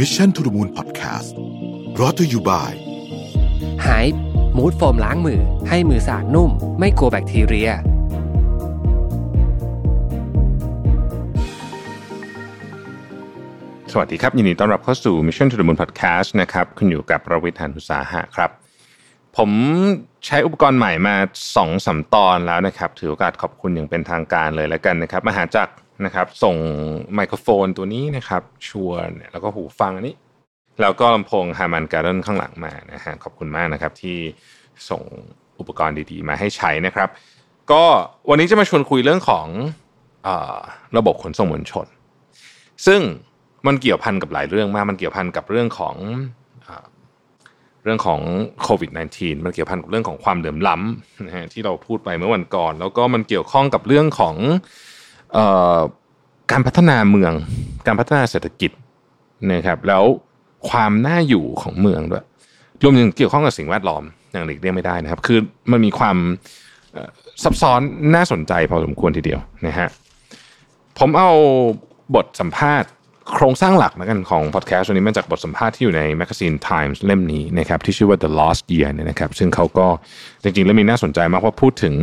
Mission to the Moon Podcast รอ t ธออยู่บ่ายหายมูดโฟมล้างมือ ให้มือสะอาดนุ่ม ไม่กลัวแบคทีเรีย สวัสดีครับ ยินดีต้อนรับเข้าสู่ Mission to the Moon Podcast นะครับคุณอยู่กับประวิทยานุสาหะครับ ผมใช้อุปกรณ์ใหม่มา2อสตอนแล้วนะครับ ถือโอกาสขอบคุณอย่างเป็นทางการเลยแล้วกันนะครับมหาจักร นะครับส่งไมโครโฟนตัวนี้นะครับชัวร์เนี่ยแล้วก็หูฟังอันนี้ แล้วก็ลำโพงฮามันการ์เดนข้างหลังมานะฮะขอบคุณมากนะครับที่ส่งอุปกรณ์ดีๆ มาให้ใช้นะครับ ก็วันนี้จะมาชวนคุยเรื่องของอระบบขนส่งมวลชน ซึ่งมันเกี่ยวพันกับหลายเรื่องมาก มันเกี่ยวพันกับเรื่องของเอเรื่องของโควิด -19 มันเกี่ยวพันกับเรื่องของความเหลื่อมล้ำนะฮะที่เราพูดไปเมื่อวันก่อน แล้วก็มันเกี่ยวข้องกับเรื่องของ การพัฒนาเมือง การพัฒนาเศรษฐกิจนะครับแล้วความน่าอยู่ของเมืองด้วยรวมถึงเกี่ยวข้องกับสิ่งแวดล้อมอย่างหลีกเลี่ยงไม่ได้นะครับ คือมันมีความซับซ้อนน่าสนใจพอสมควรทีเดียวนะฮะผมเอาบทสัมภาษณ์โครงสร้างหลักนะกันของพอดแคสต์วันนี้มาจากบทสัมภาษณ์ที่อยู่ในแมกกาซีน Times เล่มนี้นะครับที่ชื่อว่า The Lost Year เนี่ยนะครับซึ่งเขาก็จริงๆเล่มนี้น่าสนใจมากเพราะพูดถึง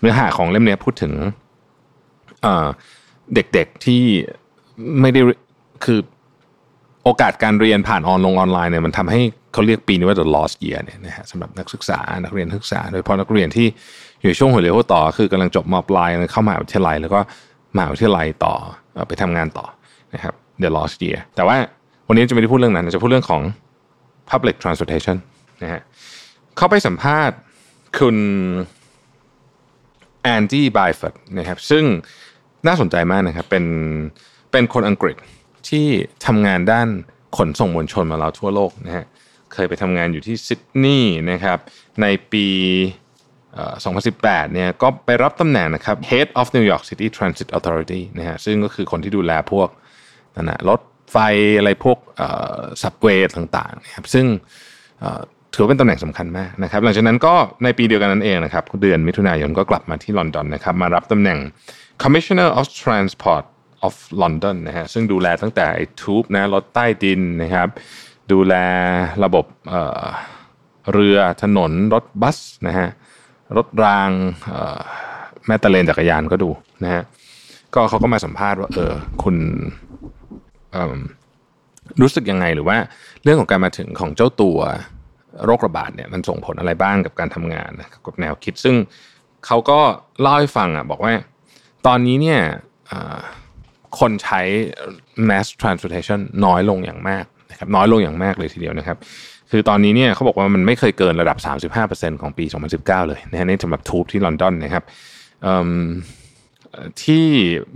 เนื้อหาของเล่มนี้พูดถึง เด็กๆที่ไม่ได้คือโอกาสการเรียนผ่านออนลงออนไลน์เนี่ยมันทำให้เขาเรียกปีนี้ว่า the lost year เนี่ยนะฮะสำหรับนักศึกษานักเรียนนักศึกษา โดยเฉพาะนักเรียนที่อยู่ช่วงหัวเรียวหัวต่อคือกำลังจบมปลายกำลังเข้ามหาวิทยาลัย แล้วก็มหาวิทยาลัยต่อไปทำงานต่อนะครับ the lost year แต่ว่าวันนี้จะไม่ได้พูดเรื่องนั้นจะพูดเรื่องของ public transportation นะฮะเขาไปสัมภาษณ์คุณแอนดี้ไบฟอร์ดนะครับซึ่ง น่าสนใจมากนะครับ เป็นเป็นคนอังกฤษที่ทำงานด้านขนส่งมวลชนมาแล้วทั่วโลกนะฮะเคยไปทำงานอยู่ที่ซิดนีย์นะครับในปี 2018 เนี่ยก็ไปรับตำแหน่งนะครับ Head of New York City Transit Authority นะฮะซึ่งก็คือคนที่ดูแลพวกนั่นนะรถไฟอะไรพวกสับเวย์ต่างๆนะครับซึ่งถือว่าเป็นตำแหน่งสำคัญมากนะครับหลังจากนั้นก็ในปีเดียวกันนั้นเองนะครับเดือนมิถุนายนก็กลับมาที่ลอนดอนนะครับมารับตำแหน่ง Commissioner of Transport of London นะฮะซึ่งดูแลตั้งแต่ทูบนะรถใต้ดินนะครับ ดูแลระบบเเรือถนนรถบัสนะฮะรถรางแม้แต่เลนจักรยานก็ดูนะฮะก็เขาก็มาสัมภาษณ์ว่าเออคุณรู้สึกยังไงหรือว่าเรื่องของการมาถึงของเจ้าตัวโรคระบาดเนี่ยมันส่งผลอะไรบ้างกับการทำงานกับแนวคิด ซึ่งเขาก็เล่าให้ฟังอะบอกว่า ตอนนี้เนี่ยคนใช้ mass transportation น้อยลงอย่างมากนะครับน้อยลงอย่างมากเลยทีเดียวนะครับ คือตอนนี้เนี่ยเขาบอกว่ามันไม่เคยเกินระดับ 35%ของปี 2019 เลยนะฮะนี่สำหรับ Tube ที่ลอนดอนนะครับที่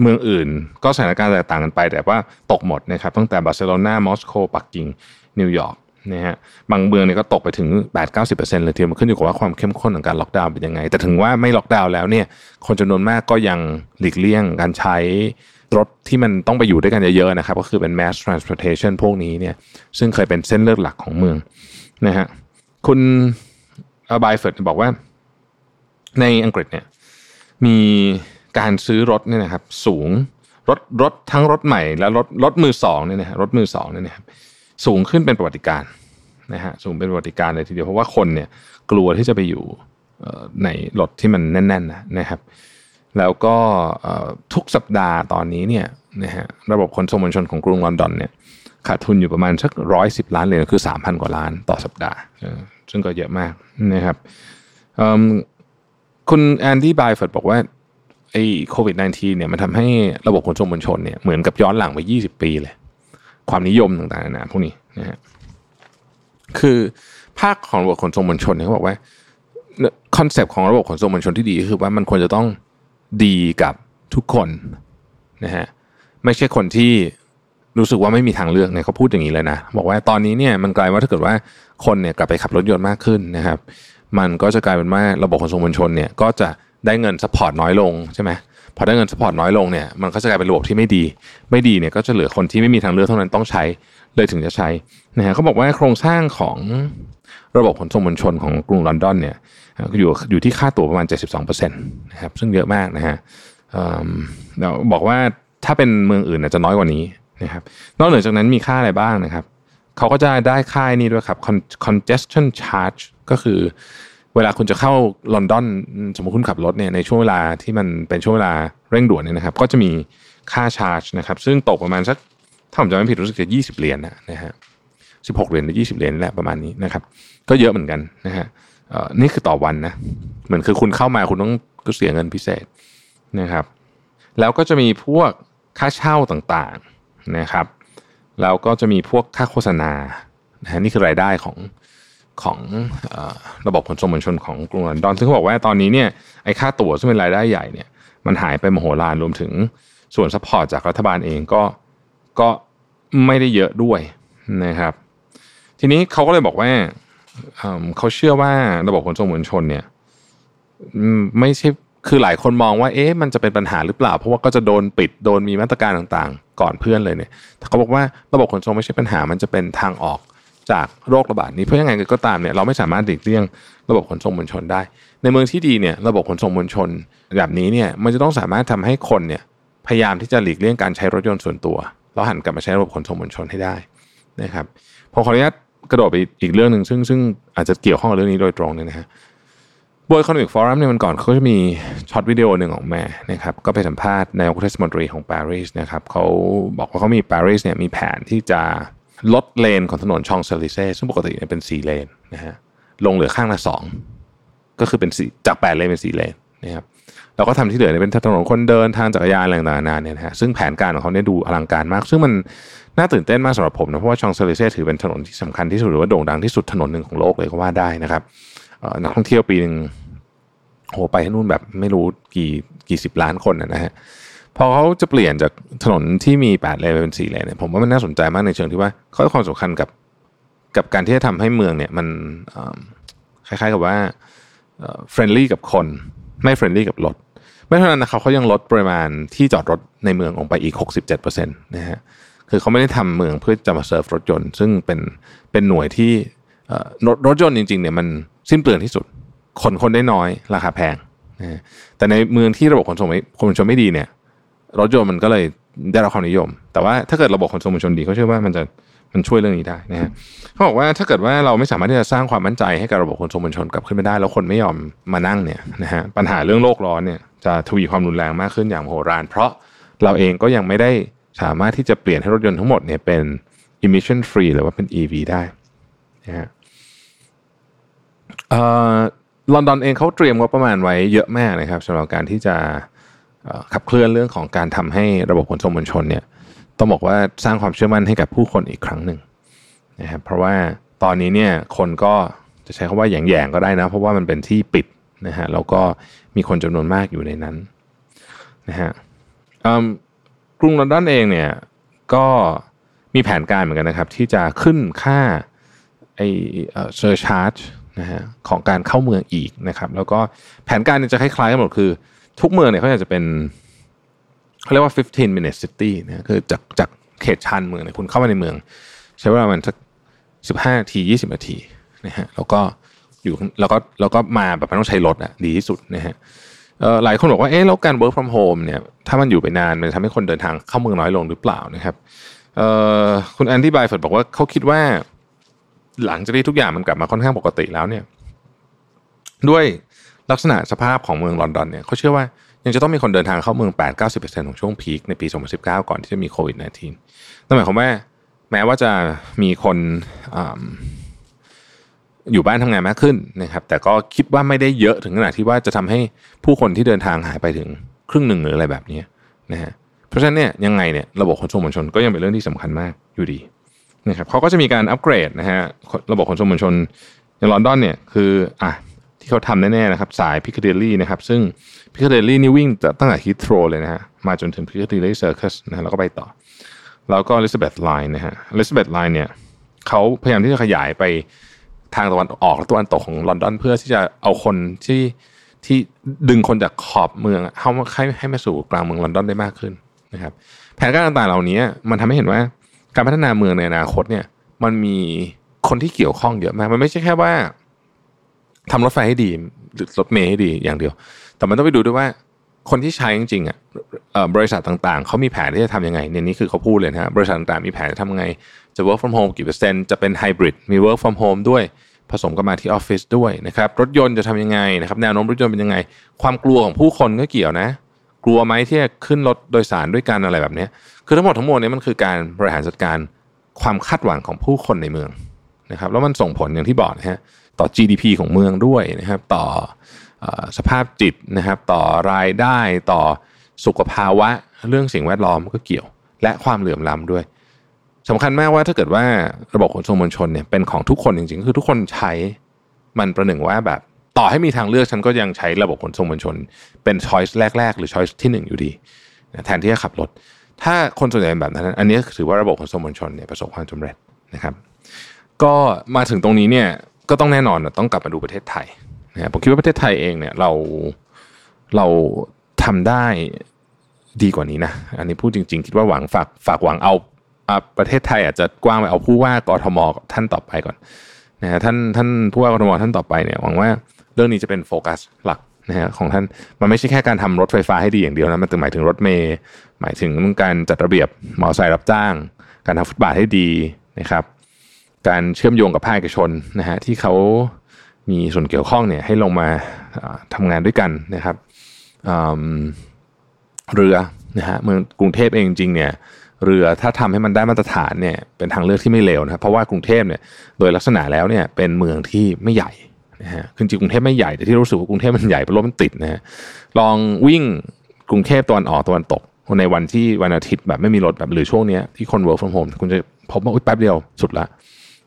เมืองอื่นก็สถานการณ์แตกต่างกันไป แต่ว่าตกหมดนะครับตั้งแต่บาร์เซโลนามอสโกปักกิ่งนิวยอร์ก นะฮะบางเมืองเนี่ยก็ตกไปถึง 8-90%เลยทีเดียวมันขึ้นอยู่กับว่าความเข้มข้นของการล็อกดาวน์เป็นยังไง แต่ถึงว่าไม่ล็อกดาวน์แล้วเนี่ยคนจำนวนมากก็ยังหลีกเลี่ยงการใช้รถที่มันต้องไปอยู่ด้วยกันเยอะๆนะครับ ก็คือเป็น mass transportation พวกนี้เนี่ยซึ่งเคยเป็นเส้นเลือดหลักของเมืองนะฮะคุณบายเฟิร์ดบอกว่า ในอังกฤษเนี่ยมีการซื้อรถเนี่ยนะครับสูงรถรถทั้งรถใหม่และรถรถมือสองเนี่ยนะฮะรถมือสองเนี่ยนะครับ สูงขึ้นเป็นประวัติการณ์นะฮะสูงเป็นประวัติการณ์เลยทีเดียวเพราะว่าคนเนี่ยกลัวที่จะไปอยู่ในรถที่มันแน่นๆนะนะครับ แล้วก็ทุกสัปดาห์ตอนนี้เนี่ยนะฮะระบบขนส่งมวลชนของกรุงลอนดอนเนี่ยขาดทุนอยู่ประมาณสักร้อยสิบล้านเหรียญคือสามพันกว่าล้านต่อสัปดาห์ ซึ่งก็เยอะมากนะครับคุณแอนดี้ไบฟอร์ดบอกว่าไอ้โควิด -19 เนี่ยมันทำให้ระบบขนส่งมวลชนเนี่ยเหมือนกับย้อนหลังไป 20 ปีเลย ความนิยมต่างๆนานาพวกนี้นะฮะคือภาพของระบบขนส่งมวลชนเนี่ยเขาบอกว่า concept ของระบบขนส่งมวลชนที่ดีก็คือว่ามันควรจะต้องดีกับทุกคนนะฮะไม่ใช่คนที่รู้สึกว่าไม่มีทางเลือกเนี่ยเขาพูดอย่างนี้เลยนะบอกว่าตอนนี้เนี่ยมันกลายว่าถ้าเกิดว่าคนเนี่ยกลับไปขับรถยนต์มากขึ้นนะครับ มันก็จะกลายเป็นว่าระบบขนส่งมวลชนเนี่ยก็จะได้เงิน support น้อยลงใช่ไหม พอได้เงิน support น้อยลงเนี่ยมันก็จะกลายเป็นระบบที่ไม่ดี ไม่ดีเนี่ยก็จะเหลือคนที่ไม่มีทางเลือกเท่านั้นต้องใช้เลยถึงจะใช้นะฮะเขาบอกว่าโครงสร้างของระบบขนส่งมวลชนของกรุงลอนดอนเนี่ยอยู่อยู่ที่ค่าตั๋วประมาณ 72%นะครับซึ่งเยอะมากนะฮะเราบอกว่าถ้าเป็นเมืองอื่นจะน้อยกว่านี้นะครับนอกเหนือจากนั้นมีค่าอะไรบ้างนะครับเขาก็จะได้ค่านี้ด้วยครับ congestion charge ก็คือ เวลาคุณจะเข้าลอนดอนสมมติคุณขับรถเนี่ยในช่วงเวลาที่มันเป็นช่วงเวลาเร่งด่วนเนี่ยนะครับ ก็จะมีค่าชาร์จนะครับ ซึ่งตกประมาณสักถ้าผมจำไม่ผิดรู้สึกจะ20เหรียญนะนะฮะ16เหรียญหรือ20เหรียญแหละประมาณนี้นะครับ ก็เยอะเหมือนกันนะฮะนี่คือต่อวันนะเหมือนคือคุณเข้ามาคุณต้องก็เสียเงินพิเศษนะครับ แล้วก็จะมีพวกค่าเช่าต่างๆนะครับแล้วก็จะมีพวกค่าโฆษณานะฮะนี่คือรายได้ของ ของอระบบขนส่งมวลชนของกรุงลอนดอน ซึ่งเขาบอกว่าตอนนี้เนี่ยไอ้ค่าตั๋วซึ่งเป็นรายได้ใหญ่เนี่ยมันหายไปมโหฬารรวมถึงส่วน support จากรัฐบาลเองก็ก็ไม่ได้เยอะด้วยนะครับ ทีนี้เขาก็เลยบอกว่าเขาเชื่อว่าระบบขนส่งมวลชนเนี่ยไม่ใช่คือหลายคนมองว่าเอ๊ะมันจะเป็นปัญหาหรือเปล่า เพราะว่าก็จะโดนปิดโดนมีมาตรการต่างๆ ก่อนเพื่อนเลยเนี่ยแต่เขาบอกว่าระบบขนส่งไม่ใช่ปัญหามันจะเป็นทางออก จากโรคระบาดนี้เพราะยังไงก็ตามเนี่ยเราไม่สามารถหลีกเลี่ยงระบบขนส่งมวลชนได้ ในเมืองที่ดีเนี่ยระบบขนส่งมวลชนแบบนี้เนี่ยมันจะต้องสามารถทำให้คนเนี่ยพยายามที่จะหลีกเลี่ยงการใช้รถยนต์ส่วนตัวแล้วหันกลับมาใช้ระบบขนส่งมวลชนให้ได้นะครับผมขออนุญาตกระโดดไปอีกเรื่องหนึ่งซึ่งซึ่งอาจจะเกี่ยวข้องกับเรื่องนี้โดยตรงเนี่ยนะฮะ World Economic Forum เนี่ยวันก่อนเขาจะมี short video หนึ่งของแม่นะครับก็ไปสัมภาษณ์นายกเทศมนตรีของปารีสนะครับเขาบอกว่าเขามีปารีสเนี่ยมีแผนที่จะ ลดเลนของถนนชองเซลิเซ่ซึ่งปกติเป็นสี่เลนนะฮะลงเหลือข้างละสองก็คือเป็นสี่จากแปดเลนเป็นสี่เลนนะครับเราก็ทำที่เหลือเนี่ยเป็นถนนคนเดินทางจักรยานอะไรต่างๆเนี่ยนะฮะซึ่งแผนการของเขาเนี่ยดูอลังการมาก ซึ่งมันน่าตื่นเต้นมากสำหรับผมนะเพราะว่าชองเซลิเซ่ถือเป็นถนนที่สำคัญที่สุดหรือว่าโด่งดังที่สุดถนนหนึ่งของโลกเลยก็ว่าได้นะครับนักท่องเที่ยวปีหนึ่งโหไปที่นู่นแบบไม่รู้กี่กี่สิบล้านคนนะฮะ พอเขาจะเปลี่ยนจากถนนที่มี8เลนเป็น4เลนเนี่ยผมว่ามันน่าสนใจมากในเชิงที่ว่าเขาให้ความสำคัญกับกับการที่จะทำให้เมืองเนี่ยมันคล้ายๆกับว่า friendly กับคนไม่ friendly กับรถไม่เท่านั้นนะครับเขายังลดปริมาณที่จอดรถในเมืองลงไปอีก 67%นะฮะคือเขาไม่ได้ทำเมืองเพื่อจะมาเซิร์ฟรถยนต์ ซึ่งเป็นเป็นหน่วยที่รถรถยนต์จริงๆเนี่ยมันสิ้นเปลืองที่สุด คนคนได้น้อยราคาแพงนะแต่ในเมืองที่ระบบขนส่งขนส่งไม่ดีเนี่ย รถยนต์มันก็เลยได้รับความนิยม แต่ว่าถ้าเกิดระบบขนส่งมวลชนดีเขาเชื่อว่ามันจะมันช่วยเรื่องนี้ได้นะฮะเขาบอกว่าถ้าเกิดว่าเราไม่สามารถที่จะสร้างความมั่นใจให้กับระบบขนส่งมวลชนกลับขึ้นมาได้ แล้วคนไม่ยอมมานั่งเนี่ยนะฮะปัญหาเรื่องโลกร้อนเนี่ยจะทวีความรุนแรงมากขึ้นอย่างโหราน เพราะเราเองก็ยังไม่ได้สามารถที่จะเปลี่ยนให้รถยนต์ทั้งหมดเนี่ยเป็น emission free หรือว่าเป็น EV ได้นะฮะลอนดอนเองเขาเตรียมงบประมาณไว้เยอะมากนะครับสำหรับการที่จะ ขับเคลื่อนเรื่องของการทำให้ระบบขนส่งมวลชนเนี่ยต้องบอกว่าสร้างความเชื่อมั่นให้กับผู้คนอีกครั้งหนึ่งนะครับเพราะว่าตอนนี้เนี่ยคนก็จะใช้คำว่าแหยงๆก็ได้นะ เพราะว่ามันเป็นที่ปิดนะฮะแล้วก็มีคนจำนวนมากอยู่ในนั้นนะฮะกรุงลอนดอนเองเนี่ยก็มีแผนการเหมือนกันนะครับ ที่จะขึ้นค่าไอ้ surcharge นะฮะของการเข้าเมืองอีกนะครับ แล้วก็แผนการจะคล้ายๆกันหมดคือ ทุกเมืองเนี่ยเขาอยากจะเป็นเขาเรียกว่า 15 minute city นะคือจากจากเขตชานเมืองเนี่ยคุณเข้ามาในเมือง ใช้เวลาประมาณสัก15นาที20นาทีนะฮะแล้วก็อยู่แล้วก็แล้วก็มาแบบไม่ต้องใช้รถอะดีที่สุดนะฮะหลายคนบอกว่าเอ๊ะแล้วการ work from home เนี่ยถ้ามันอยู่ไปนานมันทำให้คนเดินทางเข้าเมืองน้อยลงหรือเปล่านะครับคุณแอนดี้ไบฟอร์ดบอกว่าเขาคิดว่า หลังจากที่ทุกอย่างมันกลับมาค่อนข้างปกติแล้วเนี่ย ด้วย ลักษณะสภาพของเมืองลอนดอนเนี่ยเขาเชื่อว่ายังจะต้องมีคนเดินทางเข้าเมือง 8-90%ของช่วงพีคในปี 2019 ก่อนที่จะมีโควิด -19 นั่นหมายความว่าแม้ว่าจะมีคนออยู่บ้านทำงานมากขึ้นนะครับ แต่ก็คิดว่าไม่ได้เยอะถึงขนาดที่ว่าจะทำให้ผู้คนที่เดินทางหายไปถึงครึ่งหนึ่งหรืออะไรแบบนี้นะฮะเพราะฉะนั้นเนี่ยยังไงเนี่ยระบบขนส่งมวลชนก็ยังเป็นเรื่องที่สำคัญมากอยู่ดีนะครับเขาก็จะมีการอัปเกรดนะฮะระบบขนส่งมวลชนในลอนดอนเนี่ยคืออะ ที่เขาทำแน่ๆนะครับสายพิคเดลลี่นะครับซึ่งพิคเดลลี่นี่วิ่งตั้งแต่ฮิตโ r รเลยนะฮะมาจนถึง Piccadilly Circus นะฮะแล้วก็ไปต่อ แล้วก็ Elizabeth Line นะฮะ Elizabeth Line เนี่ยเขาพยายามที่จะขยายไปทางตะวันออกและตะวันตกของลอนดอนเพื่อที่จะเอาคนที่ที่ดึงคนจากขอบเมืองเข้าให้ให้มาสู่กลางเมืองลอนดอนได้มากขึ้นนะครับแผนการต่างๆเหล่านี้มันทำให้เห็นว่าการพัฒนาเมืองในอนาคตเนี่ยมันมีคนที่เกี่ยวข้องเยอะมาก มันไม่ใช่แค่ว่า ทำรถไฟให้ดีหรือรถเมย์ให้ดีอย่างเดียว แต่มันต้องไปดูด้วยว่าคนที่ใช้จริงๆอะบริษัทต่างๆ เขามีแผนที่จะทำยังไงเนี่ยนี่คือเขาพูดเลยนะบริษัทต่างๆมีแผนจะทำยังไง จะ work from home กี่เปอร์เซ็นต์จะเป็นไฮบริดมี work from home ด้วย ผสมกันมาที่ออฟฟิศด้วยนะครับรถยนต์จะทำยังไงนะครับแนวโน้มรถยนต์เป็นยังไง ความกลัวของผู้คนก็เกี่ยวนะ กลัวไหมที่จะขึ้นรถโดยสารด้วยกันอะไรแบบนี้คือทั้งหมดทั้งมวลนี้มันคือการบริหารจัดการความคาดหวังของผู้คนในเมืองนะครับแล้วมันส่งผลอย่างที่บอกนะฮะ ต่อ GDP ของเมืองด้วยนะครับ ต่ออสภาพจิตนะครับ ต่อรายได้ต่อสุขภาวะ เรื่องสิ่งแวดล้อมก็เกี่ยว และความเหลื่อมล้ำด้วยสำคัญมากว่าถ้าเกิดว่าระบบขนส่งมวลชนเนี่ยเป็นของทุกคนจริงๆคือทุกคนใช้มันประหนึ่งว่าแบบต่อให้มีทางเลือกฉันก็ยังใช้ระบบขนส่งมวลชน เป็นช้อยส์แรก ๆ หรือช้อยส์ที่หนึ่งอยู่ดี แทนที่จะขับรถ ถ้าคนส่วนใหญ่เป็นแบบนั้น อันนี้ถือว่าระบบขนส่งมวลชนเนี่ยประสบความสำเร็จนะครับ ก็มาถึงตรงนี้เนี่ย ก็ต้องแน่นอนต้องกลับมาดูประเทศไทยนะผมคิดว่าประเทศไทยเองเนี่ยเราเราทำได้ดีกว่านี้นะ อันนี้พูดจริง ๆ คิดว่าหวังฝากฝากหวังเอาอประเทศไทยอาจจะกว้างไปเอาผู้ว่ากทมท่านต่อไปก่อนนะฮะท่านท่านผู้ว่ากทมท่านต่อไปเนี่ยหวังว่าเรื่องนี้จะเป็นโฟกัสหลักนะฮะของท่านมันไม่ใช่แค่การทำรถไฟฟ้าให้ดีอย่างเดียวนะมันถึงหมายถึงรถเมย์หมายถึงการจัดระเบียบมอเตอร์ไซค์รับจ้าง การทำฟุตบาทให้ดีนะครับ การเชื่อมโยงกับภาคเอกชนนะฮะที่เขามีส่วนเกี่ยวข้องเนี่ยให้ลงมาอ่าทำงานด้วยกันนะครับเรือนะฮะเมืองกรุงเทพเองจริงเนี่ยเรือถ้าทำให้มันได้มาตรฐานเนี่ยเป็นทางเลือกที่ไม่เลวนะครับเพราะว่ากรุงเทพเนี่ยโดยลักษณะแล้วเนี่ยเป็นเมืองที่ไม่ใหญ่นะฮะคือจริงกรุงเทพไม่ใหญ่แต่ที่รู้สึกว่ากรุงเทพมันใหญ่เพราะรถมันติดนะฮะลองวิ่งกรุงเทพตะวันออกตะวันตก ในวันที่วันอาทิตย์แบบไม่มีรถแบบหรือช่วงเนี้ยที่คน work from home คุณจะพบว่าอุ๊ยแป๊บเดียวสุดละ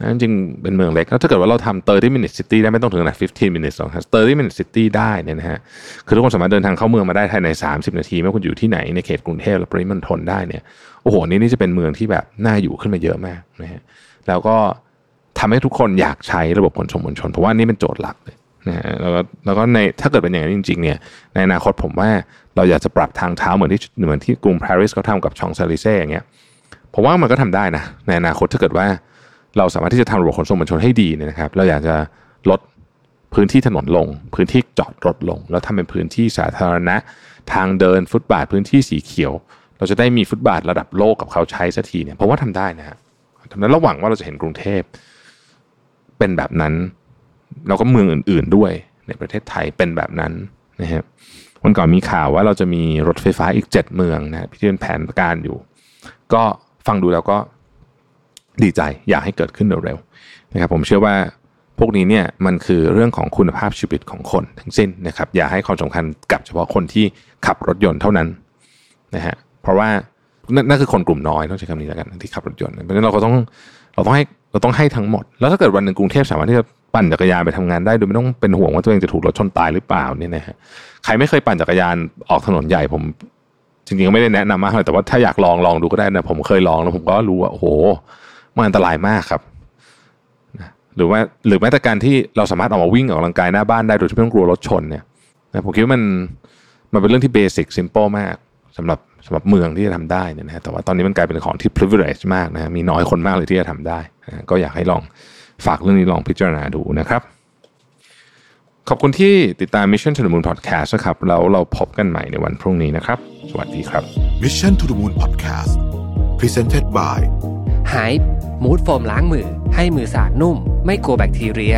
นะจริงๆเป็นเมืองเล็กแล้วถ้าเกิดว่าเราทำ30 minute city ได้ไม่ต้องถึงขนาด15 minutes หรอกครับ30 minute city ได้เนี่ยนะฮะคือทุกคนสามารถเดินทางเข้าเมืองมาได้ภายใน 30 นาทีไม่ว่าคุณอยู่ที่ไหนในเขตกรุงเทพหรือปริมณฑลได้เนี่ยโอ้โหนี่นี่จะเป็นเมืองที่แบบน่าอยู่ขึ้นมาเยอะมากนะฮะแล้วก็ทำให้ทุกคนอยากใช้ระบบขนส่งมวลชนเพราะว่านี่เป็นโจทย์หลักเลยนะฮะแล้วก็แล้วก็ในถ้าเกิดเป็นอย่างนั้นจริงๆเนี่ยในอนาคตผมว่าเราอยากจะปรับทางเท้าเหมือนที่เหมือนที่กรุงปารีสเขาทำกับชองซาลิเซ่อย่างเงี้ยผมว่ามันก็ทำได้นะในอนาคตถ้าเกิดว่า เราสามารถที่จะทำระบบขนส่งมวลชนให้ดีเนี่ยนะครับ เราอยากจะลดพื้นที่ถนนลง พื้นที่จอดรถลง แล้วทำเป็นพื้นที่สาธารณะ ทางเดินฟุตบาทพื้นที่สีเขียว เราจะได้มีฟุตบาทระดับโลกกับเขาใช้สักทีเนี่ยผมว่าทำได้นะฮะทำนั้นระหวังว่าเราจะเห็นกรุงเทพเป็นแบบนั้นแล้วก็เมืองอื่น ๆด้วย ในประเทศไทยเป็นแบบนั้นนะฮะวันก่อนมีข่าวว่าเราจะมีรถไฟฟ้าอีกเจ็ดเมืองนะที่เป็นแผนการอยู่ ก็ฟังดูแล้วก็ ดีใจอยากให้เกิดขึ้นเร็วๆนะครับผมเชื่อว่าพวกนี้เนี่ยมันคือเรื่องของคุณภาพชีวิตของคนทั้งสิ้นนะครับอย่าให้ความสำคัญกับเฉพาะคนที่ขับรถยนต์เท่านั้นนะฮะเพราะว่านั่นคือคนกลุ่มน้อยต้องใช้คำนี้แล้วกันที่ขับรถยนต์เพราะฉะนั้นเราก็ต้องเราต้องให้เราต้องให้ทั้งหมด แล้วถ้าเกิดวันหนึ่งกรุงเทพสามารถที่จะปั่นจักรยานไปทำงานได้โดยไม่ต้องเป็นห่วงว่าตัวเองจะถูกรถชนตายหรือเปล่าเนี่ยนะฮะใครไม่เคยปั่นจักรยานออกถนนใหญ่ผมจริงๆก็ไม่ได้แนะนำมากแต่ว่าถ้าอยากลองลองดูก็ได้นะผมเคยลองแล้วผมก็รู้ว่าโอ้โห มันอันตรายมากครับหรือว่าหรือแม้แต่การที่เราสามารถออกมาวิ่งออกกำลังกายหน้าบ้านได้โดยที่ไม่ต้องกลัวรถชนเนี่ยนะผมคิดว่ามันมันเป็นเรื่องที่เบสิกซิมเปิลมากสำหรับสำหรับเมืองที่จะทำได้เนี่ยนะฮะแต่ว่าตอนนี้มันกลายเป็นของที่ privilege มากนะฮะมีน้อยคนมากเลยที่จะทำได้นะก็อยากให้ลองฝากเรื่องนี้ลองพิจารณาดูนะครับ ขอบคุณที่ติดตาม Mission to the Moon Podcast นะครับแล้วเราพบกันใหม่ในวันพรุ่งนี้นะครับ สวัสดีครับ Mission to the Moon Podcast Presented by หายมูดโฟมล้างมือ ให้มือสะอาดนุ่ม ไม่กลัวแบคทีเรีย